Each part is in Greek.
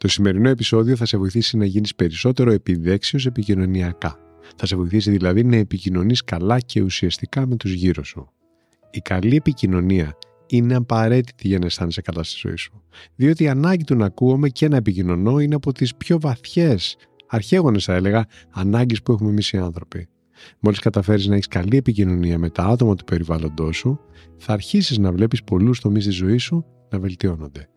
Το σημερινό επεισόδιο θα σε βοηθήσει να γίνεις περισσότερο επιδέξιος επικοινωνιακά. Θα σε βοηθήσει δηλαδή να επικοινωνείς καλά και ουσιαστικά με τους γύρω σου. Η καλή επικοινωνία είναι απαραίτητη για να αισθάνεσαι καλά στη ζωή σου. Διότι η ανάγκη του να ακούγομαι και να επικοινωνώ είναι από τις πιο βαθιές, αρχαίγονες θα έλεγα, ανάγκες που έχουμε εμείς οι άνθρωποι. Μόλις καταφέρεις να έχεις καλή επικοινωνία με τα άτομα του περιβάλλοντός σου, θα αρχίσεις να βλέπεις πολλούς τομείς της ζωής σου να βελτιώνονται.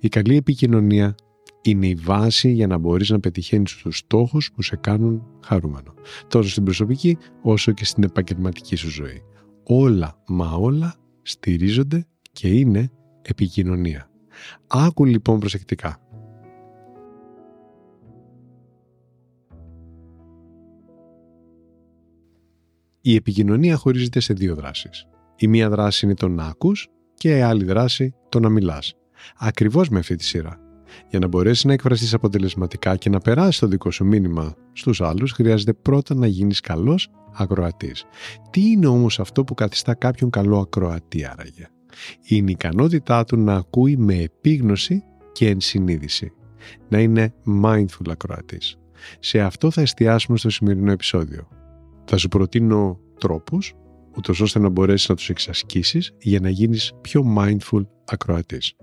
Η καλή επικοινωνία είναι η βάση για να μπορείς να πετυχαίνεις τους στόχους που σε κάνουν χαρούμενο. Τόσο στην προσωπική όσο και στην επαγγελματική σου ζωή. Όλα μα όλα στηρίζονται και είναι επικοινωνία. Άκου λοιπόν προσεκτικά. Η επικοινωνία χωρίζεται σε δύο δράσεις. Η μία δράση είναι το να ακούς και η άλλη δράση το να μιλάς. Ακριβώς με αυτή τη σειρά. Για να μπορέσεις να εκφραστείς αποτελεσματικά και να περάσεις το δικό σου μήνυμα στους άλλους, χρειάζεται πρώτα να γίνεις καλός ακροατής. Τι είναι όμως αυτό που καθιστά κάποιον καλό ακροατή άραγε; Είναι η ικανότητά του να ακούει με επίγνωση και ενσυνείδηση. Να είναι mindful ακροατής. Σε αυτό θα εστιάσουμε στο σημερινό επεισόδιο. Θα σου προτείνω τρόπους, ούτως ώστε να μπορέσεις να τους εξασκήσεις για να γίνεις πιο mindful ακροατής.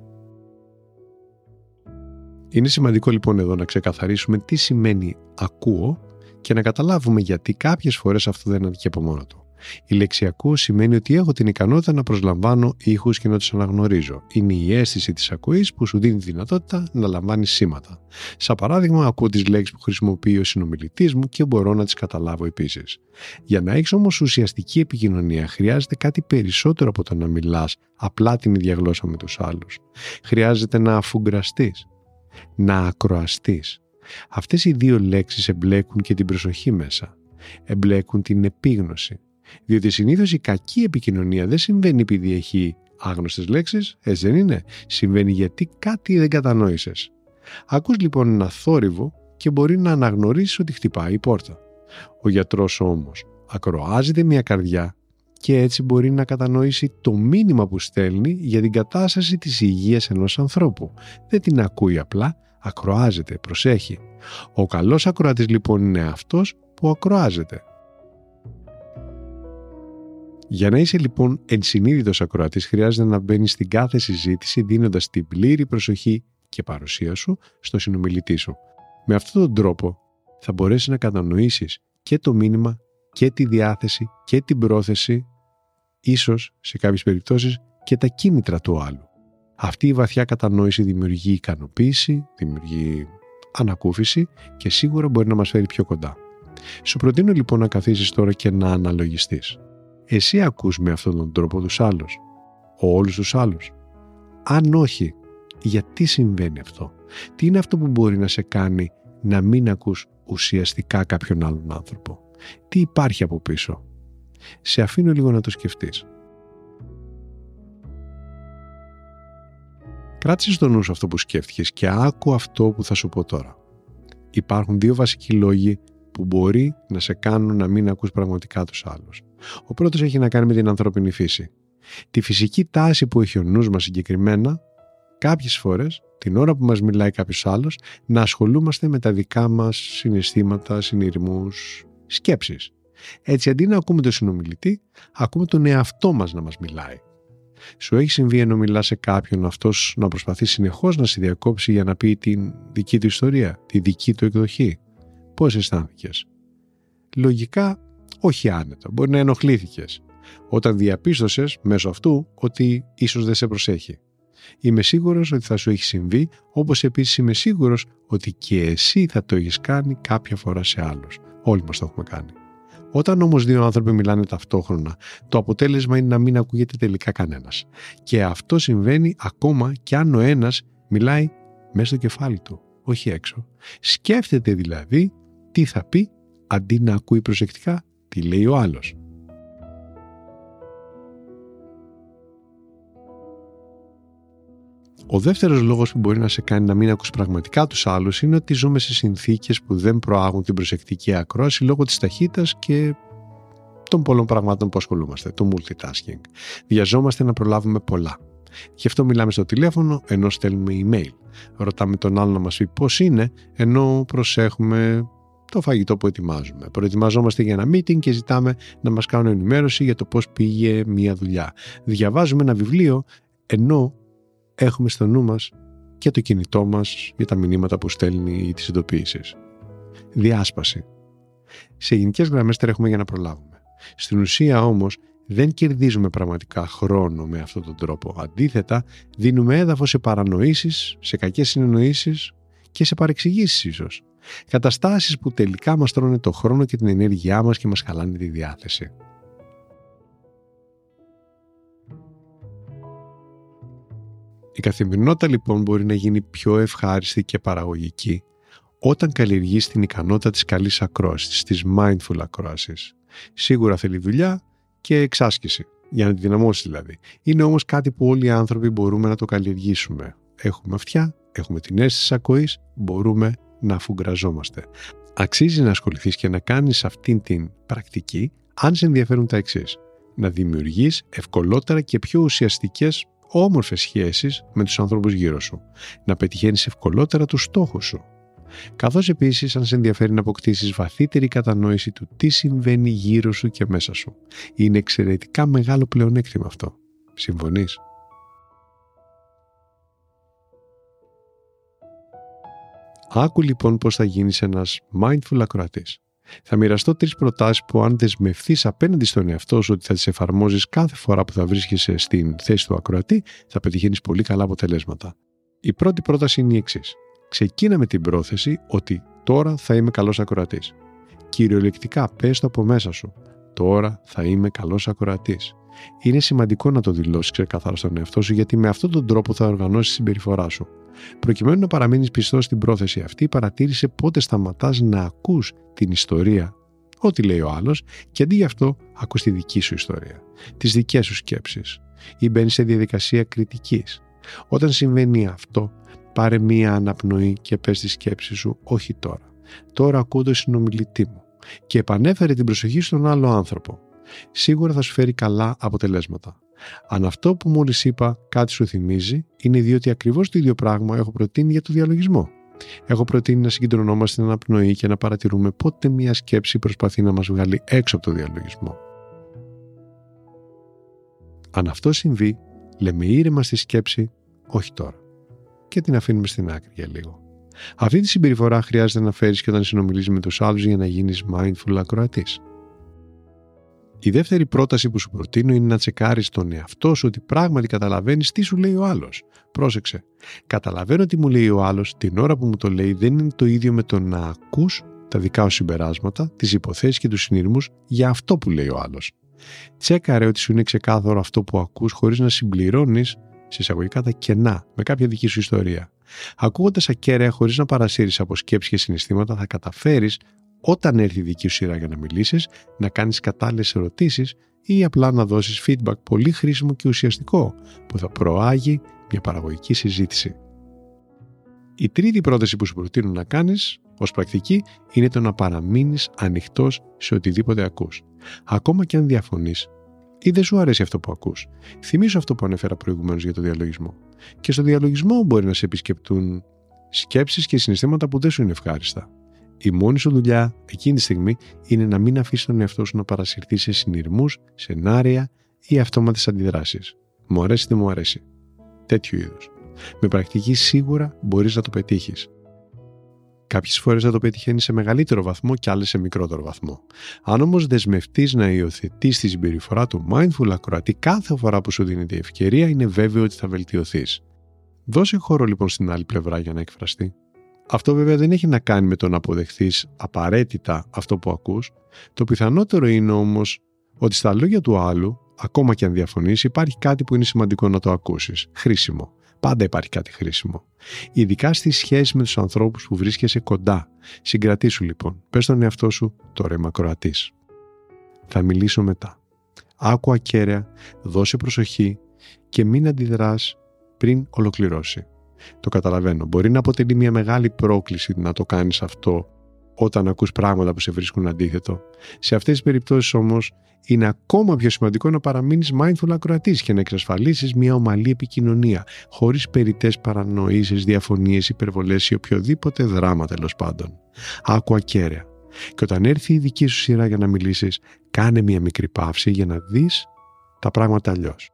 Είναι σημαντικό λοιπόν εδώ να ξεκαθαρίσουμε τι σημαίνει ακούω και να καταλάβουμε γιατί κάποιες φορές αυτό δεν αρκεί από μόνο του. Η λέξη σημαίνει ότι έχω την ικανότητα να προσλαμβάνω ήχους και να τους αναγνωρίζω. Είναι η αίσθηση της ακοής που σου δίνει τη δυνατότητα να λαμβάνεις σήματα. Σαν παράδειγμα, ακούω τις λέξεις που χρησιμοποιεί ο συνομιλητής μου και μπορώ να τις καταλάβω επίσης. Για να έχεις όμως ουσιαστική επικοινωνία χρειάζεται κάτι περισσότερο από το να μιλάς απλά την ίδια γλώσσα με τους άλλους. Χρειάζεται να αφουγκραστείς, να ακροαστείς. Αυτές οι δύο λέξεις εμπλέκουν και την προσοχή μέσα. Εμπλέκουν την επίγνωση διότι συνήθως η κακή επικοινωνία δεν συμβαίνει επειδή έχει άγνωστες λέξεις, έτσι δεν είναι; Συμβαίνει γιατί κάτι δεν κατανόησες. Ακούς λοιπόν ένα θόρυβο και μπορεί να αναγνωρίσεις ότι χτυπάει η πόρτα. Ο γιατρός όμως ακροάζεται μια καρδιά και έτσι μπορεί να κατανοήσει το μήνυμα που στέλνει για την κατάσταση της υγείας ενός ανθρώπου. Δεν την ακούει απλά, ακροάζεται, προσέχει. Ο καλός ακροατής λοιπόν είναι αυτός που ακροάζεται. Για να είσαι λοιπόν ενσυνείδητος ακροατής, χρειάζεται να μπαίνεις στην κάθε συζήτηση δίνοντας την πλήρη προσοχή και παρουσία σου στο συνομιλητή σου. Με αυτόν τον τρόπο θα μπορέσεις να κατανοήσεις και το μήνυμα και τη διάθεση και την πρόθεση, ίσως σε κάποιες περιπτώσεις και τα κίνητρα του άλλου. Αυτή η βαθιά κατανόηση δημιουργεί ικανοποίηση, δημιουργεί ανακούφιση και σίγουρα μπορεί να μας φέρει πιο κοντά. Σου προτείνω λοιπόν να καθίσεις τώρα και να αναλογιστείς. Εσύ ακούς με αυτόν τον τρόπο τους άλλους, όλους τους άλλους. Αν όχι, γιατί συμβαίνει αυτό; Τι είναι αυτό που μπορεί να σε κάνει να μην ακούς ουσιαστικά κάποιον άλλον άνθρωπο; Τι υπάρχει από πίσω. Σε αφήνω λίγο να το σκεφτείς. Κράτησες στο νου αυτό που σκέφτηκες και άκου αυτό που θα σου πω τώρα. Υπάρχουν δύο βασικοί λόγοι που μπορεί να σε κάνουν να μην ακούς πραγματικά τους άλλους. Ο πρώτος έχει να κάνει με την ανθρώπινη φύση. Τη φυσική τάση που έχει ο νους μας συγκεκριμένα, κάποιες φορές, την ώρα που μας μιλάει κάποιος άλλος, να ασχολούμαστε με τα δικά μας συναισθήματα, συνειρμούς, σκέψεις. Έτσι, αντί να ακούμε τον συνομιλητή, ακούμε τον εαυτό μας να μας μιλάει. Σου έχει συμβεί ενώ μιλάς σε κάποιον αυτός να προσπαθεί συνεχώς να σε διακόψει για να πει την δική του ιστορία, τη δική του εκδοχή; Πώς αισθάνθηκες; Λογικά όχι άνετα, μπορεί να ενοχλήθηκες όταν διαπίστωσες μέσω αυτού ότι ίσως δεν σε προσέχει. Είμαι σίγουρος ότι θα σου έχει συμβεί, όπως επίσης είμαι σίγουρος ότι και εσύ θα το έχεις κάνει κάποια φορά σε άλλους. Όλοι μας το έχουμε κάνει. Όταν όμως δύο άνθρωποι μιλάνε ταυτόχρονα, το αποτέλεσμα είναι να μην ακούγεται τελικά κανένας. Και αυτό συμβαίνει ακόμα και αν ο ένας μιλάει μέσα στο κεφάλι του, όχι έξω. Σκέφτεται δηλαδή τι θα πει αντί να ακούει προσεκτικά τι λέει ο άλλος. Ο δεύτερος λόγος που μπορεί να σε κάνει να μην ακούς πραγματικά τους άλλους είναι ότι ζούμε σε συνθήκες που δεν προάγουν την προσεκτική ακρόαση λόγω της ταχύτητας και των πολλών πραγμάτων που ασχολούμαστε, το multitasking. Βιαζόμαστε να προλάβουμε πολλά. Γι' αυτό μιλάμε στο τηλέφωνο ενώ στέλνουμε email. Ρωτάμε τον άλλο να μας πει πώς είναι, ενώ προσέχουμε το φαγητό που ετοιμάζουμε. Προετοιμαζόμαστε για ένα meeting και ζητάμε να μας κάνουν ενημέρωση για το πώς πήγε μία δουλειά. Διαβάζουμε ένα βιβλίο ενώ έχουμε στο νου μας και το κινητό μας για τα μηνύματα που στέλνει ή τις ειδοποιήσεις. Διάσπαση. Σε γενικές γραμμές τρέχουμε για να προλάβουμε. Στην ουσία όμως δεν κερδίζουμε πραγματικά χρόνο με αυτόν τον τρόπο. Αντίθετα, δίνουμε έδαφος σε παρανοήσεις, σε κακές συνεννοήσεις και σε παρεξηγήσεις ίσως. Καταστάσεις που τελικά μας τρώνε το χρόνο και την ενέργειά μας και μας χαλάνε τη διάθεση. Η καθημερινότητα λοιπόν μπορεί να γίνει πιο ευχάριστη και παραγωγική όταν καλλιεργείς την ικανότητα της καλής ακρόασης, της mindful ακρόασης. Σίγουρα θέλει δουλειά και εξάσκηση, για να τη δυναμώσει δηλαδή. Είναι όμως κάτι που όλοι οι άνθρωποι μπορούμε να το καλλιεργήσουμε. Έχουμε αυτιά, έχουμε την αίσθηση ακοής, μπορούμε να αφουγκραζόμαστε. Αξίζει να ασχοληθείς και να κάνεις αυτήν την πρακτική αν σε ενδιαφέρουν τα εξής. Να δημιουργείς ευκολότερα και πιο ουσιαστικές όμορφες σχέσεις με τους ανθρώπους γύρω σου. Να πετυχαίνεις ευκολότερα τους στόχους σου. Καθώς επίσης αν σε ενδιαφέρει να αποκτήσεις βαθύτερη κατανόηση του τι συμβαίνει γύρω σου και μέσα σου. Είναι εξαιρετικά μεγάλο πλεονέκτημα αυτό. Συμφωνείς; Άκου λοιπόν πώς θα γίνεις ένας mindful ακροατής. Θα μοιραστώ τρεις προτάσεις που αν δεσμευθείς απέναντι στον εαυτό σου ότι θα τις εφαρμόζεις κάθε φορά που θα βρίσκεσαι στην θέση του ακροατή, θα πετυχαίνεις πολύ καλά αποτελέσματα. Η πρώτη πρόταση είναι η εξής. Ξεκίνα με την πρόθεση ότι τώρα θα είμαι καλός ακροατής. Κυριολεκτικά πες το από μέσα σου. Τώρα θα είμαι καλός ακροατής. Είναι σημαντικό να το δηλώσεις ξεκαθαρά στον εαυτό σου γιατί με αυτόν τον τρόπο θα οργανώσεις τη συμπεριφορά σου. Προκειμένου να παραμείνεις πιστός στην πρόθεση αυτή, παρατήρησε πότε σταματάς να ακούς την ιστορία, ό,τι λέει ο άλλος, και αντί γι' αυτό ακούς τη δική σου ιστορία, τις δικές σου σκέψεις, ή μπαίνεις σε διαδικασία κριτικής. Όταν συμβαίνει αυτό, πάρε μία αναπνοή και πες τη σκέψη σου, όχι τώρα. Τώρα ακούω το συνομιλητή μου και επανέφερε την προσοχή στον άλλο άνθρωπο. Σίγουρα θα σου φέρει καλά αποτελέσματα. Αν αυτό που μόλις είπα κάτι σου θυμίζει, είναι διότι ακριβώς το ίδιο πράγμα έχω προτείνει για το διαλογισμό. Έχω προτείνει να συγκεντρωνόμαστε στην αναπνοή και να παρατηρούμε πότε μία σκέψη προσπαθεί να μας βγάλει έξω από το διαλογισμό. Αν αυτό συμβεί, λέμε ήρεμα στη σκέψη, όχι τώρα. Και την αφήνουμε στην άκρη για λίγο. Αυτή τη συμπεριφορά χρειάζεται να φέρεις και όταν συνομιλείς με τους άλλους για να γίνεις mindful ακροατής. Η δεύτερη πρόταση που σου προτείνω είναι να τσεκάρεις τον εαυτό σου ότι πράγματι καταλαβαίνεις τι σου λέει ο άλλος. Πρόσεξε. Καταλαβαίνω τι μου λέει ο άλλος την ώρα που μου το λέει δεν είναι το ίδιο με το να ακούς τα δικά σου συμπεράσματα, τις υποθέσεις και τους συνειρμούς για αυτό που λέει ο άλλος. Τσέκαρε ότι σου είναι ξεκάθαρο αυτό που ακούς χωρίς να συμπληρώνεις σε εισαγωγικά τα κενά με κάποια δική σου ιστορία. Ακούγοντας ακέραια χωρίς να παρασύρεις από σκέψεις και συναισθήματα, θα καταφέρεις όταν έρθει η δική σου σειρά για να μιλήσεις, να κάνεις κατάλληλες ερωτήσεις ή απλά να δώσεις feedback πολύ χρήσιμο και ουσιαστικό που θα προάγει μια παραγωγική συζήτηση. Η τρίτη πρόταση που σου προτείνω να κάνεις ως πρακτική είναι το να παραμείνεις ανοιχτός σε οτιδήποτε ακούς. Ακόμα και αν διαφωνείς ή δεν σου αρέσει αυτό που ακούς. Θυμήσου αυτό που ανέφερα προηγουμένως για το διαλογισμό. Και στο διαλογισμό μπορεί να σε επισκεπτούν σκέψεις και συναισθήματα που δεν σου είναι ευχάριστα. Η μόνη σου δουλειά εκείνη τη στιγμή είναι να μην αφήσεις τον εαυτό σου να παρασυρθεί σε συνειρμούς, σενάρια ή αυτόματες αντιδράσεις. Μου αρέσει ή δεν μου αρέσει. Τέτοιου είδους. Με πρακτική σίγουρα μπορείς να το πετύχεις. Κάποιες φορές θα το πετυχαίνεις σε μεγαλύτερο βαθμό και άλλες σε μικρότερο βαθμό. Αν όμως δεσμευτείς να υιοθετείς τη συμπεριφορά του mindful ακροατή κάθε φορά που σου δίνεται η ευκαιρία, είναι βέβαιο ότι θα βελτιωθείς. Δώσε χώρο λοιπόν στην άλλη πλευρά για να εκφραστεί. Αυτό βέβαια δεν έχει να κάνει με το να αποδεχθείς απαραίτητα αυτό που ακούς. Το πιθανότερο είναι όμως ότι στα λόγια του άλλου, ακόμα και αν διαφωνείς, υπάρχει κάτι που είναι σημαντικό να το ακούσεις. Χρήσιμο. Πάντα υπάρχει κάτι χρήσιμο. Ειδικά στη σχέση με τους ανθρώπους που βρίσκεσαι κοντά. Συγκρατήσου λοιπόν. Πες τον εαυτό σου τώρα είμαι ακροατής. Θα μιλήσω μετά. Άκου ακέραια, δώσε προσοχή και μην αντιδράς πριν ολοκληρώσει. Το καταλαβαίνω. Μπορεί να αποτελεί μια μεγάλη πρόκληση να το κάνεις αυτό όταν ακούς πράγματα που σε βρίσκουν αντίθετο. Σε αυτές τις περιπτώσεις όμως είναι ακόμα πιο σημαντικό να παραμείνεις mindful ακροατής και να εξασφαλίσεις μια ομαλή επικοινωνία, χωρίς περιττές παρανοήσεις, διαφωνίες, υπερβολές ή οποιοδήποτε δράμα τέλος πάντων. Άκου ακέραια. Και όταν έρθει η δική σου σειρά για να μιλήσεις, κάνε μια μικρή παύση για να δεις τα πράγματα αλλιώς.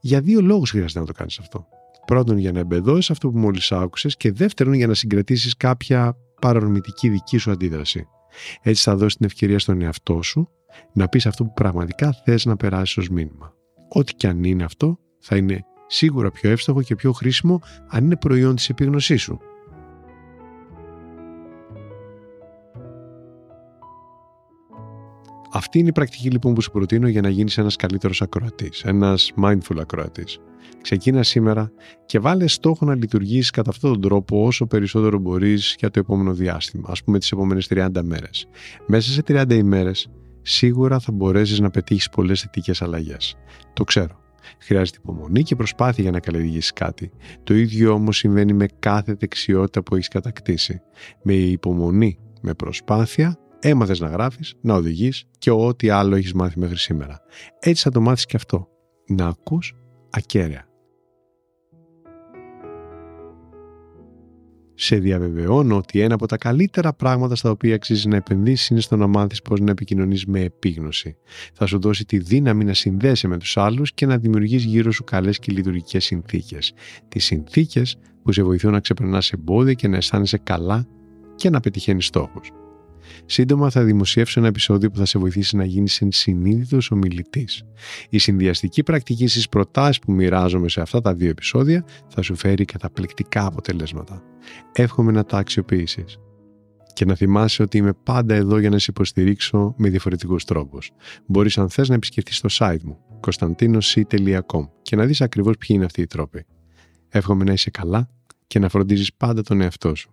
Για δύο λόγους χρειάζεται να το κάνεις αυτό. Πρώτον, για να εμπεδώσεις αυτό που μόλις άκουσες και δεύτερον, για να συγκρατήσεις κάποια παρορμητική δική σου αντίδραση. Έτσι θα δώσεις την ευκαιρία στον εαυτό σου να πεις αυτό που πραγματικά θες να περάσεις ως μήνυμα. Ό,τι και αν είναι αυτό, θα είναι σίγουρα πιο εύστοχο και πιο χρήσιμο αν είναι προϊόν της επίγνωσής σου. Αυτή είναι η πρακτική λοιπόν που σου προτείνω για να γίνεις ένας καλύτερος ακροατής, ένας mindful ακροατής. Ξεκίνα σήμερα και βάλε στόχο να λειτουργήσει κατά αυτόν τον τρόπο όσο περισσότερο μπορείς για το επόμενο διάστημα, ας πούμε τις επόμενες 30 μέρες. Μέσα σε 30 ημέρες σίγουρα θα μπορέσεις να πετύχεις πολλές θετικές αλλαγές. Το ξέρω. Χρειάζεται υπομονή και προσπάθεια για να καλλιεργήσεις κάτι. Το ίδιο όμως συμβαίνει με κάθε δεξιότητα που έχεις κατακτήσει. Με υπομονή, με προσπάθεια, έμαθες να γράφεις, να οδηγείς και ό,τι άλλο έχεις μάθει μέχρι σήμερα. Έτσι θα το μάθεις και αυτό. Να ακούς ακέραια. Σε διαβεβαιώνω ότι ένα από τα καλύτερα πράγματα στα οποία αξίζει να επενδύσεις είναι στο να μάθεις πώς να επικοινωνείς με επίγνωση. Θα σου δώσει τη δύναμη να συνδέσει με τους άλλους και να δημιουργείς γύρω σου καλές και λειτουργικές συνθήκες. Τις συνθήκες που σε βοηθούν να ξεπερνάς εμπόδια και να αισθάνεσαι καλά και να πετυχαίνεις στόχους. Σύντομα θα δημοσιεύσω ένα επεισόδιο που θα σε βοηθήσει να γίνεις ενσυνείδητο ομιλητής. Η συνδυαστική πρακτική στις προτάσεις που μοιράζομαι σε αυτά τα δύο επεισόδια θα σου φέρει καταπληκτικά αποτελέσματα. Εύχομαι να τα αξιοποιήσεις. Και να θυμάσαι ότι είμαι πάντα εδώ για να σε υποστηρίξω με διαφορετικούς τρόπους. Μπορείς, αν θες, να επισκεφτείς το site μου, konstantinos.com και να δεις ακριβώς ποιοι είναι αυτοί οι τρόποι. Εύχομαι να είσαι καλά και να φροντίζεις πάντα τον εαυτό σου.